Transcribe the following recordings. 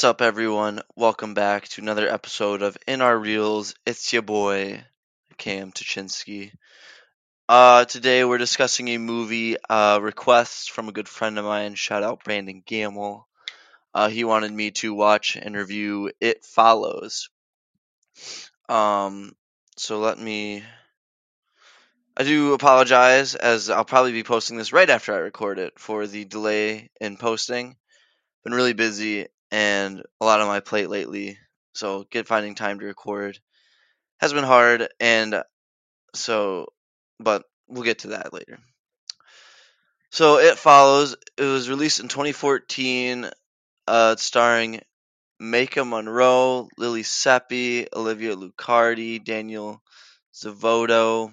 What's up, everyone? Welcome back to another episode of In Our Reels. It's your boy, Cam Tuchinski. Uh, today we're discussing a movie uh, request from a good friend of mine. Shout out Brandon Gamble. Uh, he wanted me to watch and review It Follows. Um, so let me. I do apologize, as I'll probably be posting this right after I record it for the delay in posting. Been really busy and a lot on my plate lately, so get finding time to record has been hard, and so, but we'll get to that later. So it follows. It was released in 2014. Uh, starring Maika Monroe, Lili Sepe, Olivia Luccardi, Daniel Zovatto,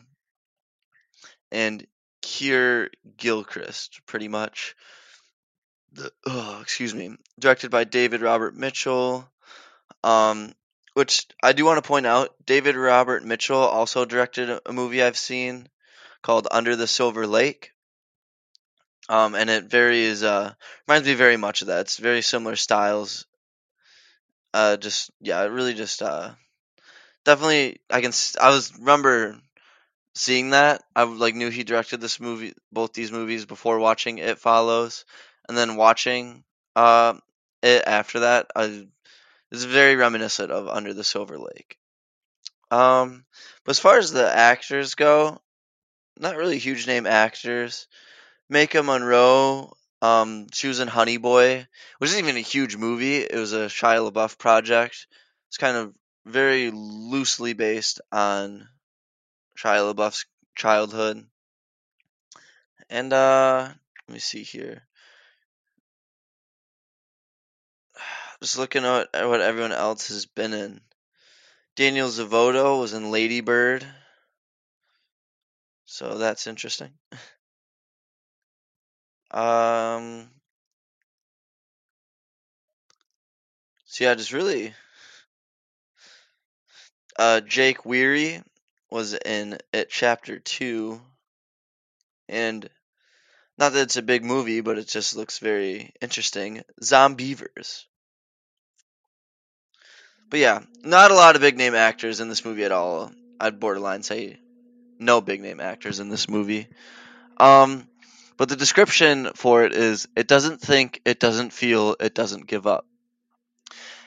and Keir Gilchrist, pretty much. The, oh, excuse me. Directed by David Robert Mitchell. Um, which I do want to point out, David Robert Mitchell also directed a movie I've seen called Under the Silver Lake. Um, and it varies, uh, reminds me very much of that. It's very similar styles. Uh, just, yeah, it really just, uh, definitely, I can, I was, remember seeing that. I like knew he directed this movie, both these movies before watching It Follows and then watching uh, it after that, it's very reminiscent of Under the Silver Lake. Um, but as far as the actors go, not really huge name actors. Maika Monroe, um, she was in Honey Boy, which isn't even a huge movie. It was a Shia LaBeouf project. It's kind of very loosely based on Shia LaBeouf's childhood. And uh, let me see here. Just looking at what everyone else has been in. Daniel Zovatto was in Lady Bird. So that's interesting. um So yeah, just really uh Jake Weary was in it chapter 2 and not that it's a big movie, but it just looks very interesting. Zombeavers. But yeah, not a lot of big name actors in this movie at all. I'd borderline say no big name actors in this movie. Um, but the description for it is it doesn't think, it doesn't feel, it doesn't give up.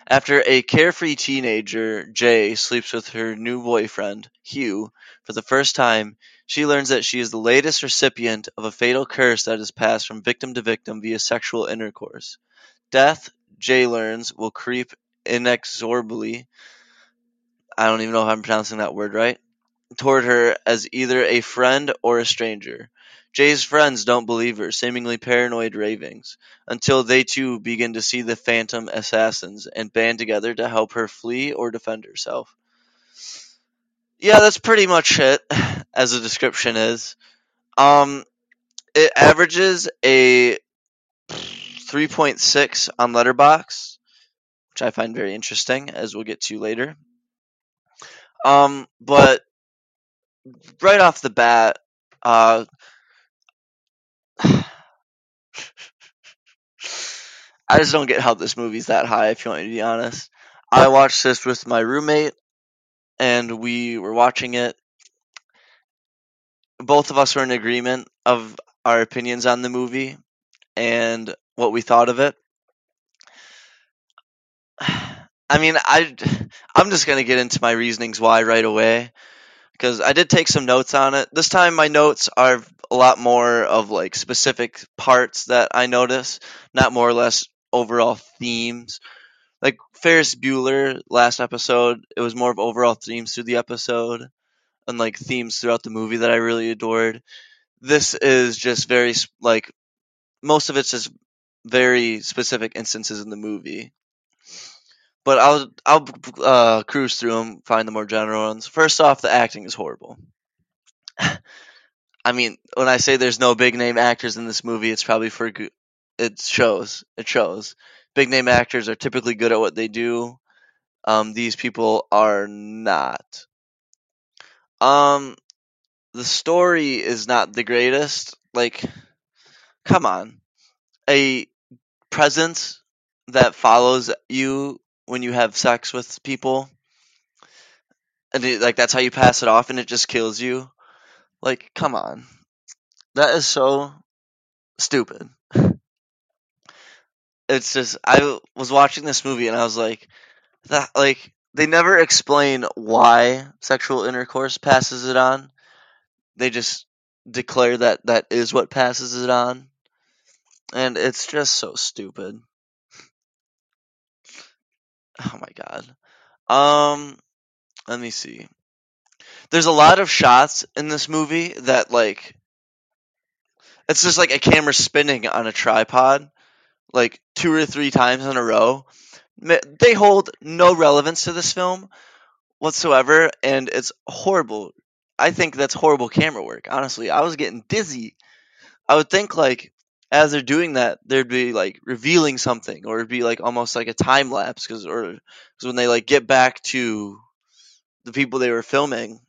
After a carefree teenager, Jay, sleeps with her new boyfriend, Hugh, for the first time, she learns that she is the latest recipient of a fatal curse that is passed from victim to victim via sexual intercourse. Death, Jay learns, will creep inexorably, I don't even know if I'm pronouncing that word right, toward her as either a friend or a stranger. Jay's friends don't believe her, seemingly paranoid ravings, until they too begin to see the phantom assassins and band together to help her flee or defend herself. Yeah, that's pretty much it, as the description is. Um, it averages a 3.6 on Letterboxd, which I find very interesting, as we'll get to later. Um, but right off the bat, uh, I just don't get how this movie's that high, if you want me to be honest. I watched this with my roommate, and we were watching it. Both of us were in agreement of our opinions on the movie and what we thought of it. I mean, I I'm just gonna get into my reasonings why right away because I did take some notes on it. This time, my notes are a lot more of like specific parts that I notice, not more or less overall themes. Like Ferris Bueller last episode, it was more of overall themes through the episode and like themes throughout the movie that I really adored. This is just very like most of it's just very specific instances in the movie. But I'll I'll uh, cruise through them, find the more general ones. First off, the acting is horrible. I mean, when I say there's no big name actors in this movie, it's probably for it shows. It shows. Big name actors are typically good at what they do. Um, these people are not. Um, the story is not the greatest. Like, come on, a presence that follows you when you have sex with people, and it, like that's how you pass it off, and it just kills you. Like, come on, that is so stupid. it's just I was watching this movie and I was like, that like they never explain why sexual intercourse passes it on. They just declare that that is what passes it on. And it's just so stupid. Oh my god. Um let me see. There's a lot of shots in this movie that like it's just like a camera spinning on a tripod like two or three times in a row. They hold no relevance to this film whatsoever and it's horrible. I think that's horrible camera work. Honestly, I was getting dizzy. I would think like as they're doing that, they'd be like revealing something, or it'd be like almost like a time lapse, because or because when they like get back to the people they were filming,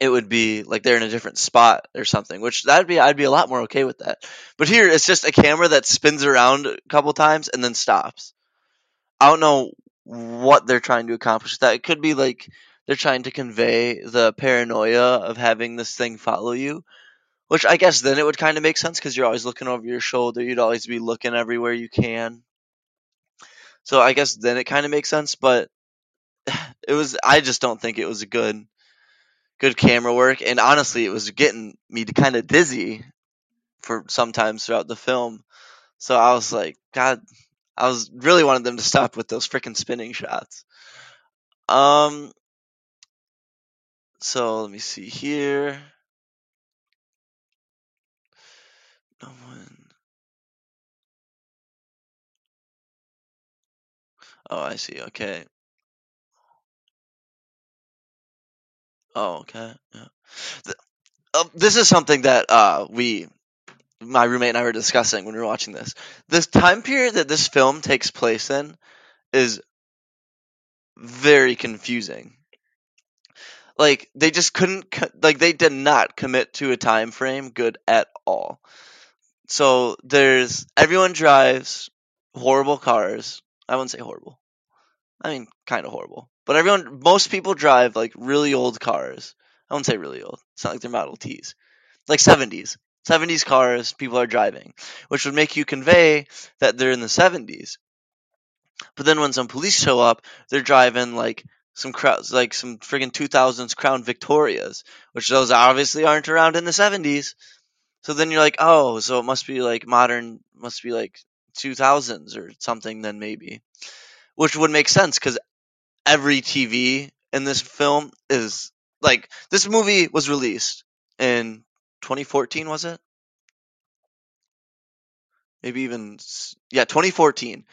it would be like they're in a different spot or something. Which that'd be I'd be a lot more okay with that. But here it's just a camera that spins around a couple times and then stops. I don't know what they're trying to accomplish with that. It could be like they're trying to convey the paranoia of having this thing follow you, which I guess then it would kind of make sense because you're always looking over your shoulder. You'd always be looking everywhere you can. So I guess then it kind of makes sense, but it was I just don't think it was a good good camera work and honestly it was getting me kind of dizzy for sometimes throughout the film. So I was like, God, I was really wanted them to stop with those freaking spinning shots. Um. So let me see here. Oh, I see. Okay. Oh, okay. Yeah. Uh, this is something that uh, we, my roommate and I were discussing when we were watching this. This time period that this film takes place in is very confusing. Like they just couldn't, like they did not commit to a time frame good at all. So there's everyone drives horrible cars. I wouldn't say horrible. I mean, kind of horrible. But everyone, most people drive like really old cars. I wouldn't say really old. It's not like they're Model Ts. Like 70s. 70s cars people are driving, which would make you convey that they're in the 70s. But then when some police show up, they're driving like some crowds, like some friggin' 2000s Crown Victorias, which those obviously aren't around in the 70s. So then you're like, oh, so it must be like modern, must be like 2000s or something then maybe. Which would make sense because every TV in this film is like this movie was released in 2014 was it? Maybe even yeah, 2014.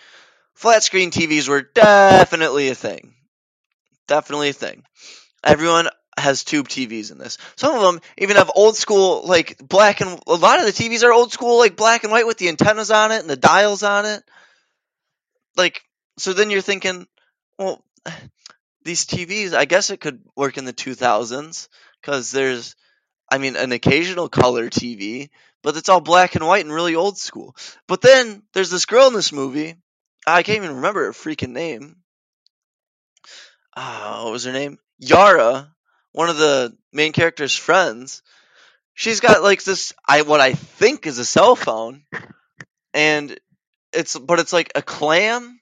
Flat screen TVs were definitely a thing. Definitely a thing. Everyone has tube TVs in this. Some of them even have old school like black and a lot of the TVs are old school like black and white with the antennas on it and the dials on it. Like so then you're thinking, well, these TVs, I guess it could work in the 2000s cuz there's I mean an occasional color TV, but it's all black and white and really old school. But then there's this girl in this movie. I can't even remember her freaking name. Uh, what was her name? Yara one of the main character's friends, she's got like this I what I think is a cell phone, and it's but it's like a clam,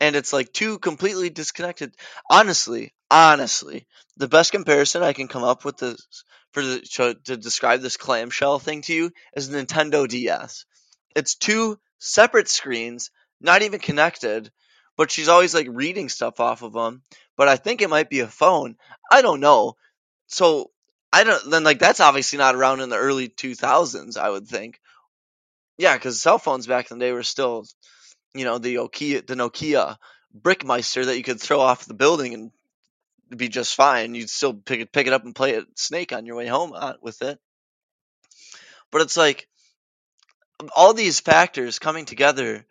and it's like two completely disconnected. Honestly, honestly, the best comparison I can come up with this for the, to, describe this clamshell thing to you is Nintendo DS. It's two separate screens, not even connected, but she's always like reading stuff off of them. But I think it might be a phone. I don't know. So I don't then like that's obviously not around in the early 2000s. I would think. Yeah, because cell phones back in the day were still, you know, the Nokia, the Nokia Brickmeister that you could throw off the building and be just fine. You'd still pick it, pick it up and play it Snake on your way home uh, with it. But it's like all these factors coming together,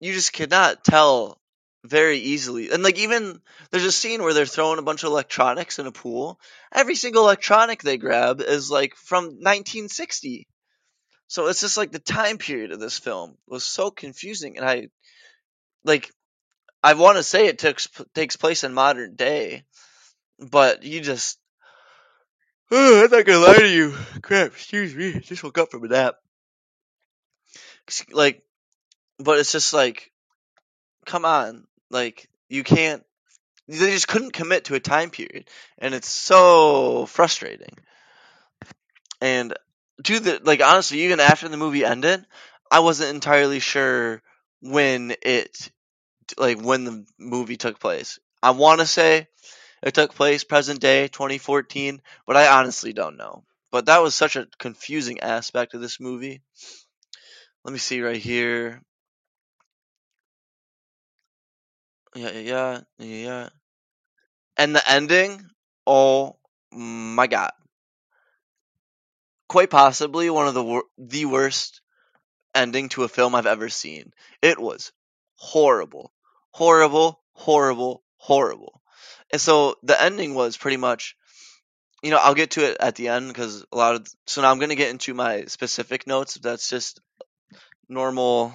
you just cannot tell very easily. And like even there's a scene where they're throwing a bunch of electronics in a pool. Every single electronic they grab is like from 1960. So it's just like the time period of this film was so confusing and I like I want to say it takes takes place in modern day, but you just oh, I'm not gonna lie to you. Crap, excuse me, just woke up from a nap. Like, but it's just like, come on, like you can't. They just couldn't commit to a time period, and it's so frustrating. And to the like, honestly, even after the movie ended, I wasn't entirely sure when it like when the movie took place. I want to say it took place present day 2014, but I honestly don't know. But that was such a confusing aspect of this movie. Let me see right here. Yeah, yeah, yeah. And the ending, oh my god. Quite possibly one of the wor- the worst ending to a film I've ever seen. It was horrible. Horrible, horrible, horrible. And so the ending was pretty much you know, I'll get to it at the end because a lot of so now I'm going to get into my specific notes. That's just normal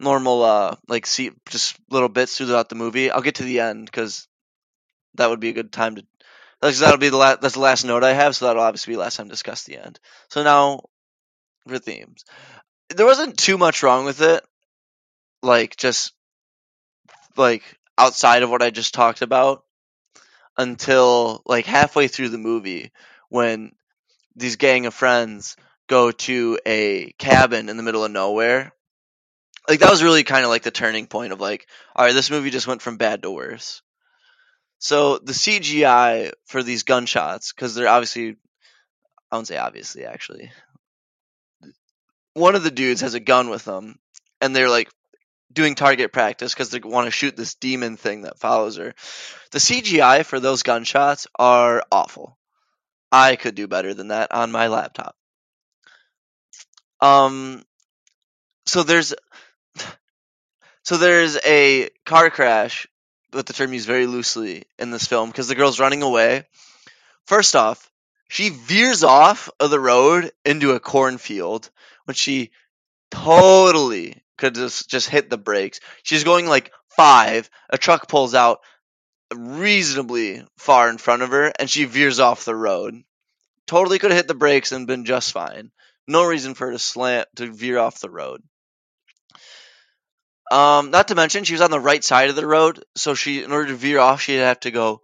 normal uh like see just little bits throughout the movie. I'll get to the end because that would be a good time to. That'll be the last. That's the last note I have, so that'll obviously be the last time to discuss the end. So now for themes, there wasn't too much wrong with it. Like just like outside of what I just talked about until like halfway through the movie when these gang of friends go to a cabin in the middle of nowhere. Like that was really kind of like the turning point of like, all right, this movie just went from bad to worse. So the CGI for these gunshots, because they're obviously, I won't say obviously actually. One of the dudes has a gun with them, and they're like doing target practice because they want to shoot this demon thing that follows her. The CGI for those gunshots are awful. I could do better than that on my laptop. Um, so there's so there's a car crash, but the term used very loosely in this film because the girl's running away. First off, she veers off of the road into a cornfield when she totally could just just hit the brakes. She's going like five. A truck pulls out reasonably far in front of her, and she veers off the road. Totally could have hit the brakes and been just fine. No reason for her to slant to veer off the road. Um, not to mention she was on the right side of the road, so she, in order to veer off, she'd have to go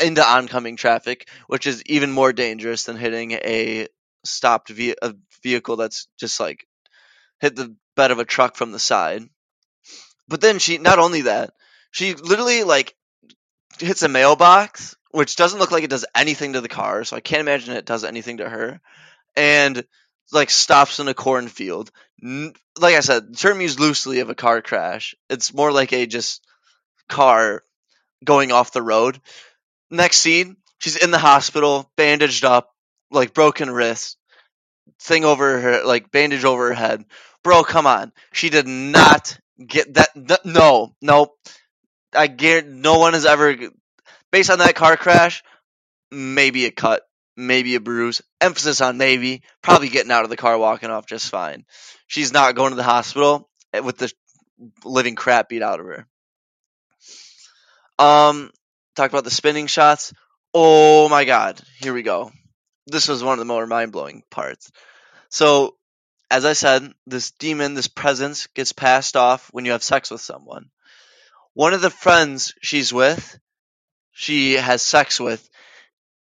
into oncoming traffic, which is even more dangerous than hitting a stopped ve- a vehicle that's just like hit the bed of a truck from the side. But then she, not only that, she literally like hits a mailbox, which doesn't look like it does anything to the car, so I can't imagine it does anything to her. And like stops in a cornfield. Like I said, the term used loosely of a car crash. It's more like a just car going off the road. Next scene, she's in the hospital, bandaged up, like broken wrist, thing over her, like bandage over her head. Bro, come on. She did not get that. Th- no, no. I guarantee no one has ever, based on that car crash, maybe a cut, maybe a bruise. Emphasis on maybe. Probably getting out of the car, walking off just fine. She's not going to the hospital with the living crap beat out of her. Um, talk about the spinning shots. Oh my god, here we go. This was one of the more mind blowing parts. So, as I said, this demon, this presence gets passed off when you have sex with someone. One of the friends she's with, she has sex with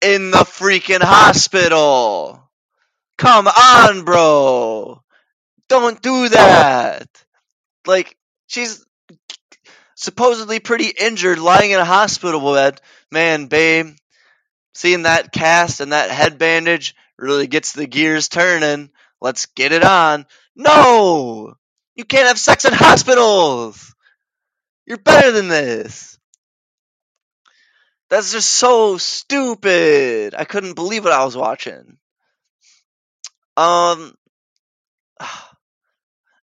in the freaking hospital. Come on, bro. Don't do that. Like, she's supposedly pretty injured, lying in a hospital bed. Man, babe, seeing that cast and that head bandage really gets the gears turning. Let's get it on. No! You can't have sex in hospitals! You're better than this! That's just so stupid. I couldn't believe what I was watching. Um,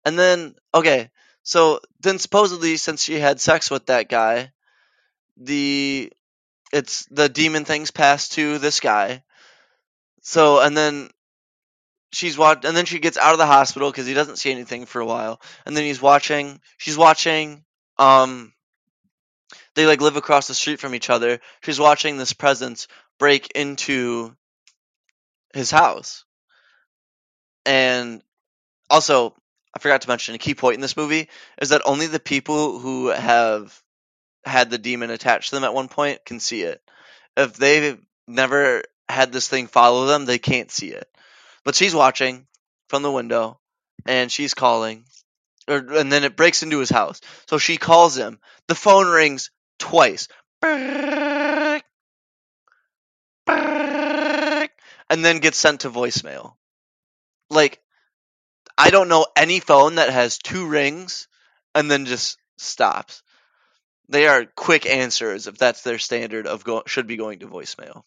and then okay, so then supposedly since she had sex with that guy, the it's the demon things passed to this guy. So and then she's watch and then she gets out of the hospital because he doesn't see anything for a while and then he's watching she's watching um they like live across the street from each other she's watching this presence break into his house and also i forgot to mention a key point in this movie is that only the people who have had the demon attached to them at one point can see it if they've never had this thing follow them they can't see it but she's watching from the window and she's calling. Or, and then it breaks into his house. So she calls him. The phone rings twice. And then gets sent to voicemail. Like, I don't know any phone that has two rings and then just stops. They are quick answers if that's their standard of go- should be going to voicemail.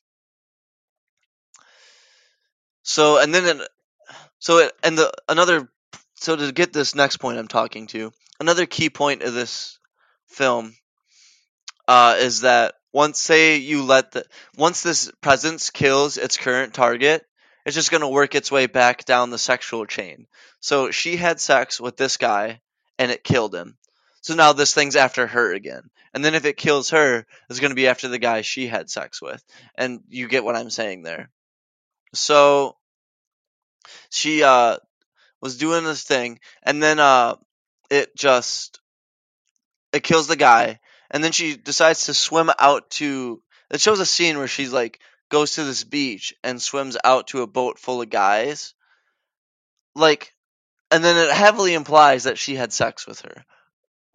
So and then so it, and the another so to get this next point I'm talking to another key point of this film uh, is that once say you let the once this presence kills its current target, it's just gonna work its way back down the sexual chain. So she had sex with this guy and it killed him. So now this thing's after her again. And then if it kills her, it's gonna be after the guy she had sex with. And you get what I'm saying there. So she uh was doing this thing and then uh it just it kills the guy and then she decides to swim out to it shows a scene where she's like goes to this beach and swims out to a boat full of guys. Like and then it heavily implies that she had sex with her.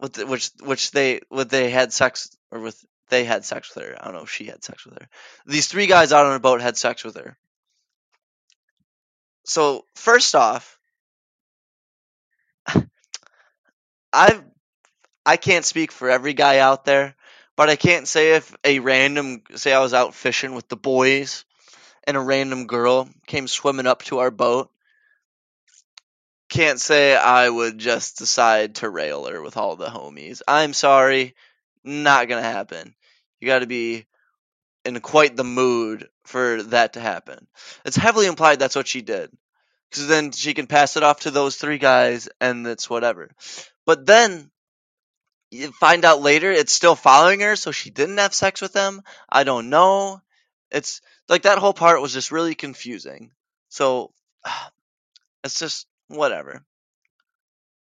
With the, which which they what they had sex or with they had sex with her. I don't know if she had sex with her. These three guys out on a boat had sex with her. So first off, I I can't speak for every guy out there, but I can't say if a random say I was out fishing with the boys and a random girl came swimming up to our boat. Can't say I would just decide to rail her with all the homies. I'm sorry, not gonna happen. You got to be in quite the mood for that to happen. It's heavily implied that's what she did. Because then she can pass it off to those three guys and it's whatever. But then you find out later it's still following her, so she didn't have sex with them. I don't know. It's like that whole part was just really confusing. So it's just whatever.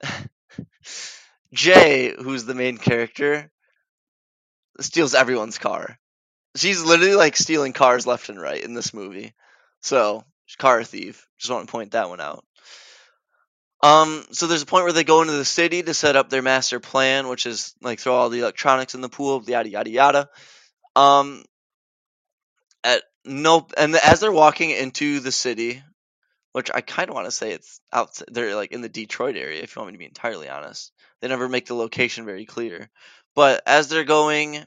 Jay, who's the main character, steals everyone's car she's literally like stealing cars left and right in this movie. So car thief. Just want to point that one out. Um, so there's a point where they go into the city to set up their master plan, which is like throw all the electronics in the pool, yada yada yada. Um, at no, and as they're walking into the city, which I kind of want to say it's out, they're like in the Detroit area. If you want me to be entirely honest, they never make the location very clear. But as they're going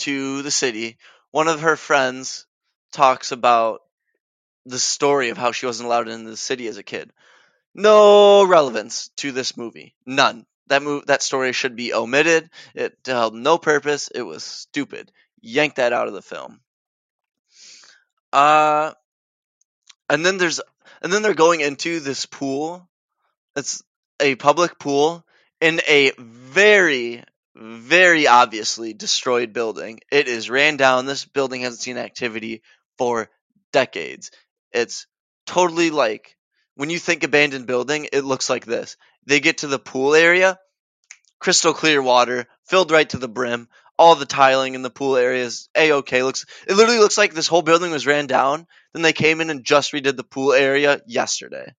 to the city, one of her friends talks about the story of how she wasn't allowed in the city as a kid. No relevance to this movie. None. That move that story should be omitted. It held no purpose. It was stupid. Yank that out of the film. Uh and then there's and then they're going into this pool. It's a public pool in a very very obviously destroyed building. It is ran down. This building hasn't seen activity for decades. It's totally like when you think abandoned building, it looks like this. They get to the pool area, crystal clear water, filled right to the brim. All the tiling in the pool area is a okay. Looks it literally looks like this whole building was ran down. Then they came in and just redid the pool area yesterday.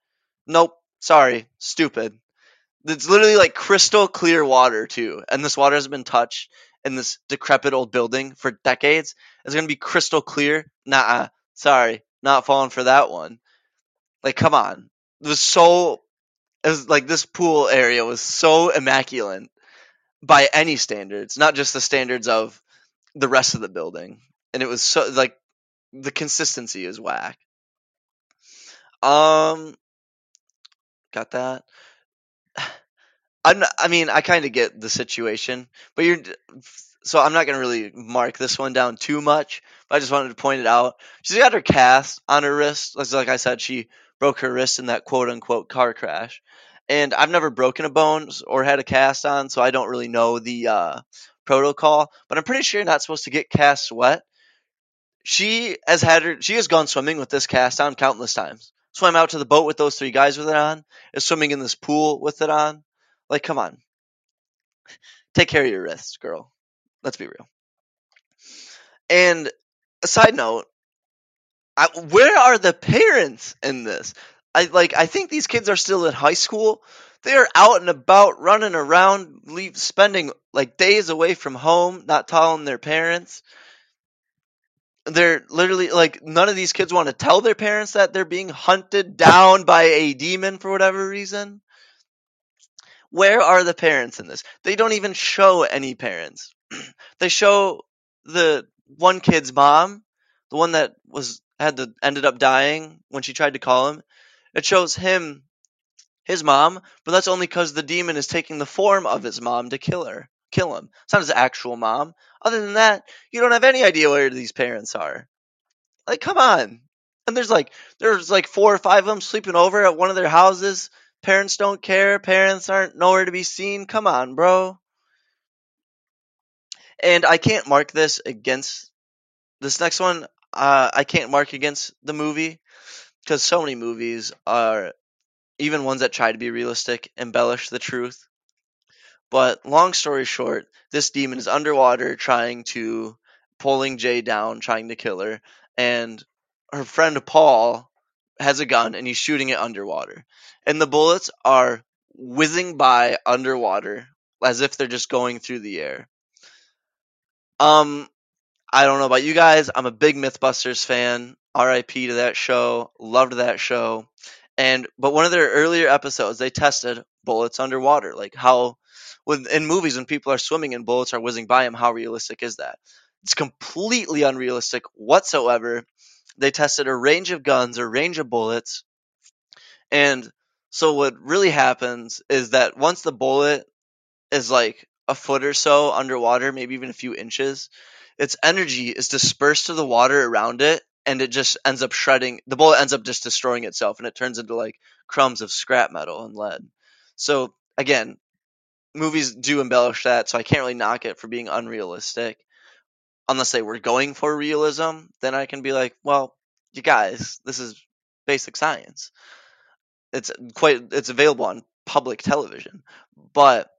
Nope, sorry, stupid. It's literally like crystal clear water too, and this water hasn't been touched in this decrepit old building for decades. It's gonna be crystal clear. Nah, sorry, not falling for that one. Like, come on, it was so. It was like this pool area was so immaculate by any standards, not just the standards of the rest of the building, and it was so like the consistency is whack. Um, got that. I'm I mean, I kind of get the situation, but you're so I'm not gonna really mark this one down too much. But I just wanted to point it out. She's got her cast on her wrist. Like I said, she broke her wrist in that quote unquote car crash. And I've never broken a bone or had a cast on, so I don't really know the uh, protocol. But I'm pretty sure you're not supposed to get cast wet. She has had her. She has gone swimming with this cast on countless times. Swam out to the boat with those three guys with it on. Is swimming in this pool with it on. Like, come on. Take care of your wrists, girl. Let's be real. And a side note, I, where are the parents in this? I like. I think these kids are still in high school. They are out and about, running around, leave, spending like days away from home, not telling their parents. They're literally like none of these kids want to tell their parents that they're being hunted down by a demon for whatever reason. Where are the parents in this? They don't even show any parents. they show the one kid's mom, the one that was had to ended up dying when she tried to call him. It shows him, his mom, but that's only because the demon is taking the form of his mom to kill her, kill him. It's not his actual mom. Other than that, you don't have any idea where these parents are. Like, come on. And there's like there's like four or five of them sleeping over at one of their houses. Parents don't care. Parents aren't nowhere to be seen. Come on, bro. And I can't mark this against this next one. Uh, I can't mark against the movie because so many movies are, even ones that try to be realistic, embellish the truth. But long story short, this demon is underwater trying to pulling Jay down, trying to kill her, and her friend Paul has a gun and he's shooting it underwater. And the bullets are whizzing by underwater as if they're just going through the air. Um I don't know about you guys. I'm a big Mythbusters fan. RIP to that show. Loved that show. And but one of their earlier episodes, they tested bullets underwater, like how when in movies when people are swimming and bullets are whizzing by them, how realistic is that? It's completely unrealistic whatsoever. They tested a range of guns, a range of bullets, and so what really happens is that once the bullet is like a foot or so underwater, maybe even a few inches, its energy is dispersed to the water around it and it just ends up shredding the bullet ends up just destroying itself and it turns into like crumbs of scrap metal and lead. So again, movies do embellish that, so I can't really knock it for being unrealistic. Unless they were going for realism, then I can be like, well, you guys, this is basic science. It's quite it's available on public television, but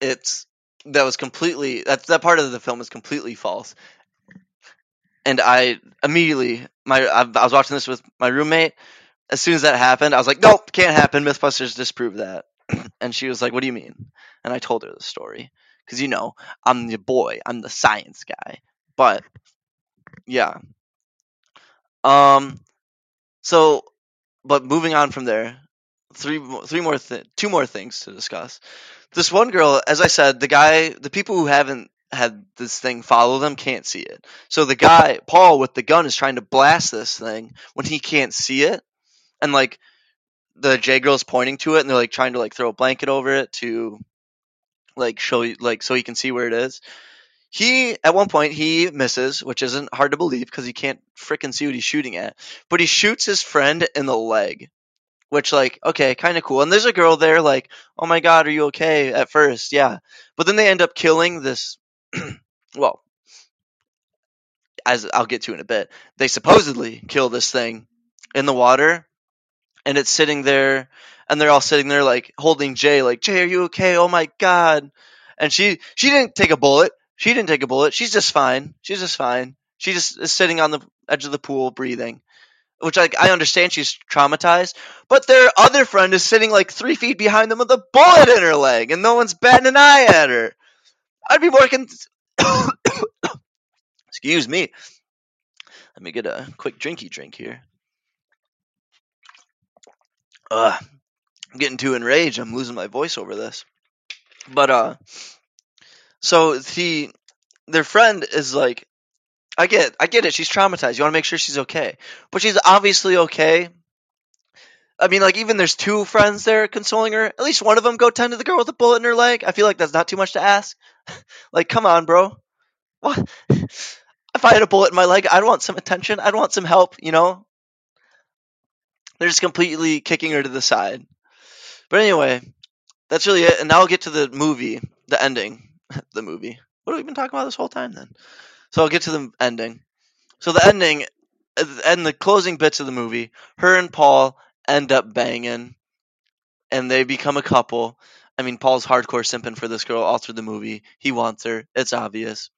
it's that was completely that that part of the film is completely false. And I immediately my I, I was watching this with my roommate. As soon as that happened, I was like, "Nope, can't happen. MythBusters disproved that." and she was like, "What do you mean?" And I told her the story because you know I'm the boy, I'm the science guy. But yeah, um, so but moving on from there, three three more th- two more things to discuss. This one girl, as I said, the guy, the people who haven't had this thing follow them can't see it. So the guy, Paul, with the gun is trying to blast this thing when he can't see it, and like the J girl's pointing to it, and they're like trying to like throw a blanket over it to like show you like so he can see where it is. He at one point he misses, which isn't hard to believe because he can't freaking see what he's shooting at. But he shoots his friend in the leg, which like okay, kind of cool. And there's a girl there, like, oh my god, are you okay? At first, yeah, but then they end up killing this. well, as I'll get to in a bit, they supposedly kill this thing in the water, and it's sitting there, and they're all sitting there like holding Jay, like Jay, are you okay? Oh my god! And she she didn't take a bullet. She didn't take a bullet. She's just fine. She's just fine. She just is sitting on the edge of the pool breathing. Which like I understand she's traumatized, but their other friend is sitting like three feet behind them with a bullet in her leg, and no one's batting an eye at her. I'd be working. Excuse me. Let me get a quick drinky drink here. Ugh, I'm getting too enraged. I'm losing my voice over this. But uh, so he, their friend is like, I get, I get it. She's traumatized. You want to make sure she's okay, but she's obviously okay. I mean, like even there's two friends there consoling her. At least one of them go tend to the girl with a bullet in her leg. I feel like that's not too much to ask. like, come on, bro. What? If I had a bullet in my leg, I'd want some attention. I'd want some help. You know. They're just completely kicking her to the side. But anyway, that's really it. And now I'll get to the movie, the ending, the movie. What have we been talking about this whole time then? So I'll get to the ending. So the ending and the closing bits of the movie, her and Paul end up banging, and they become a couple. I mean, Paul's hardcore simping for this girl all through the movie. He wants her. It's obvious.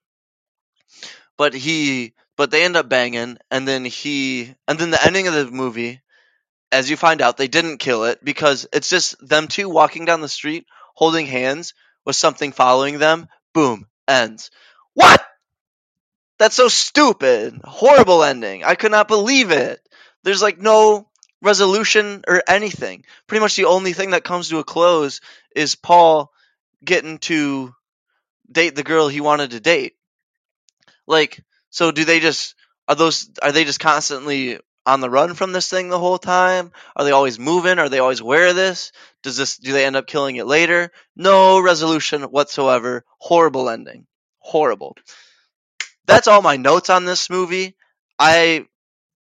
But he, but they end up banging, and then he, and then the ending of the movie, as you find out, they didn't kill it because it's just them two walking down the street holding hands with something following them. Boom, ends. What? That's so stupid. Horrible ending. I could not believe it. There's like no resolution or anything. Pretty much the only thing that comes to a close is Paul getting to date the girl he wanted to date. Like, so do they just are those are they just constantly on the run from this thing the whole time? Are they always moving? Are they always aware of this? Does this do they end up killing it later? No resolution whatsoever. Horrible ending. Horrible. That's all my notes on this movie. I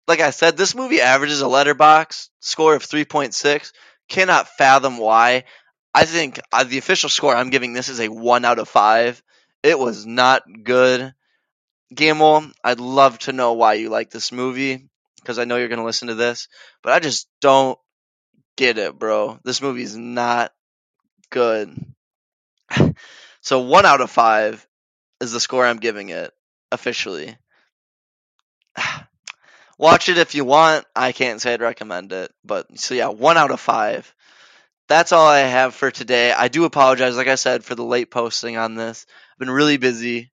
like I said, this movie averages a Letterboxd score of 3.6. Cannot fathom why. I think uh, the official score I'm giving this is a 1 out of 5. It was not good. Gamble, I'd love to know why you like this movie because I know you're going to listen to this, but I just don't get it, bro. This movie's not good. so 1 out of 5 is the score I'm giving it officially. Watch it if you want. I can't say I'd recommend it, but so yeah, 1 out of 5 that's all I have for today. I do apologize, like I said, for the late posting on this. I've been really busy.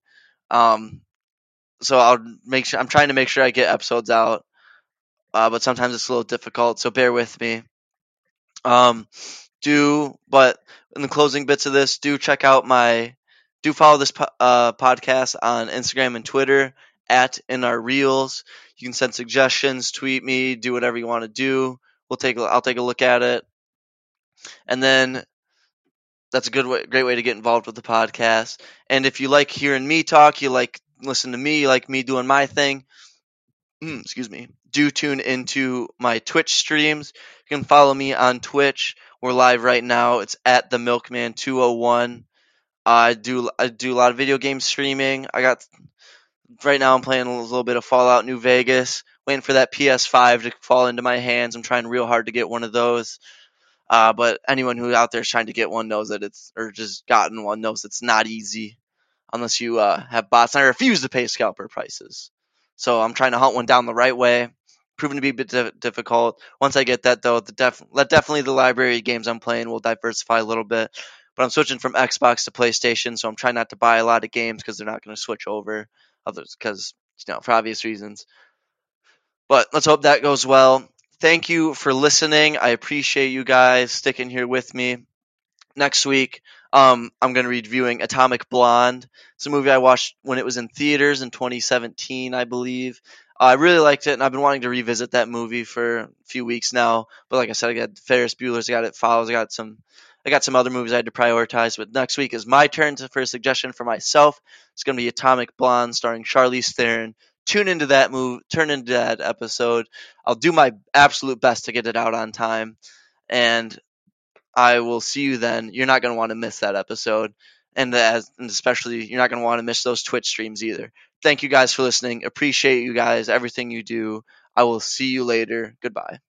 Um, so I'll make sure I'm trying to make sure I get episodes out. Uh, but sometimes it's a little difficult, so bear with me. Um, do but in the closing bits of this, do check out my do follow this po- uh, podcast on Instagram and Twitter at in our reels. You can send suggestions, tweet me, do whatever you want to do. We'll take I'll take a look at it and then that's a good way, great way to get involved with the podcast. And if you like hearing me talk, you like listen to me, you like me doing my thing. Mm, excuse me. Do tune into my Twitch streams. You can follow me on Twitch. We're live right now. It's at the Milkman 201. I do I do a lot of video game streaming. I got right now I'm playing a little bit of Fallout New Vegas, waiting for that PS5 to fall into my hands. I'm trying real hard to get one of those. Uh, but anyone who out there is trying to get one knows that it's, or just gotten one knows it's not easy unless you uh, have bots. And I refuse to pay scalper prices. So I'm trying to hunt one down the right way. Proven to be a bit di- difficult. Once I get that though, the def- definitely the library games I'm playing will diversify a little bit. But I'm switching from Xbox to PlayStation, so I'm trying not to buy a lot of games because they're not going to switch over. Others because you know for obvious reasons. But let's hope that goes well thank you for listening. I appreciate you guys sticking here with me. Next week, um, I'm going to be reviewing Atomic Blonde. It's a movie I watched when it was in theaters in 2017, I believe. I really liked it, and I've been wanting to revisit that movie for a few weeks now. But like I said, I got Ferris Bueller's, I got it follows, I got some, I got some other movies I had to prioritize. But next week is my turn to, for a suggestion for myself. It's going to be Atomic Blonde, starring Charlize Theron tune into that move, turn into that episode. I'll do my absolute best to get it out on time, and I will see you then. You're not going to want to miss that episode, and as and especially you're not going to want to miss those Twitch streams either. Thank you guys for listening. Appreciate you guys, everything you do. I will see you later. Goodbye.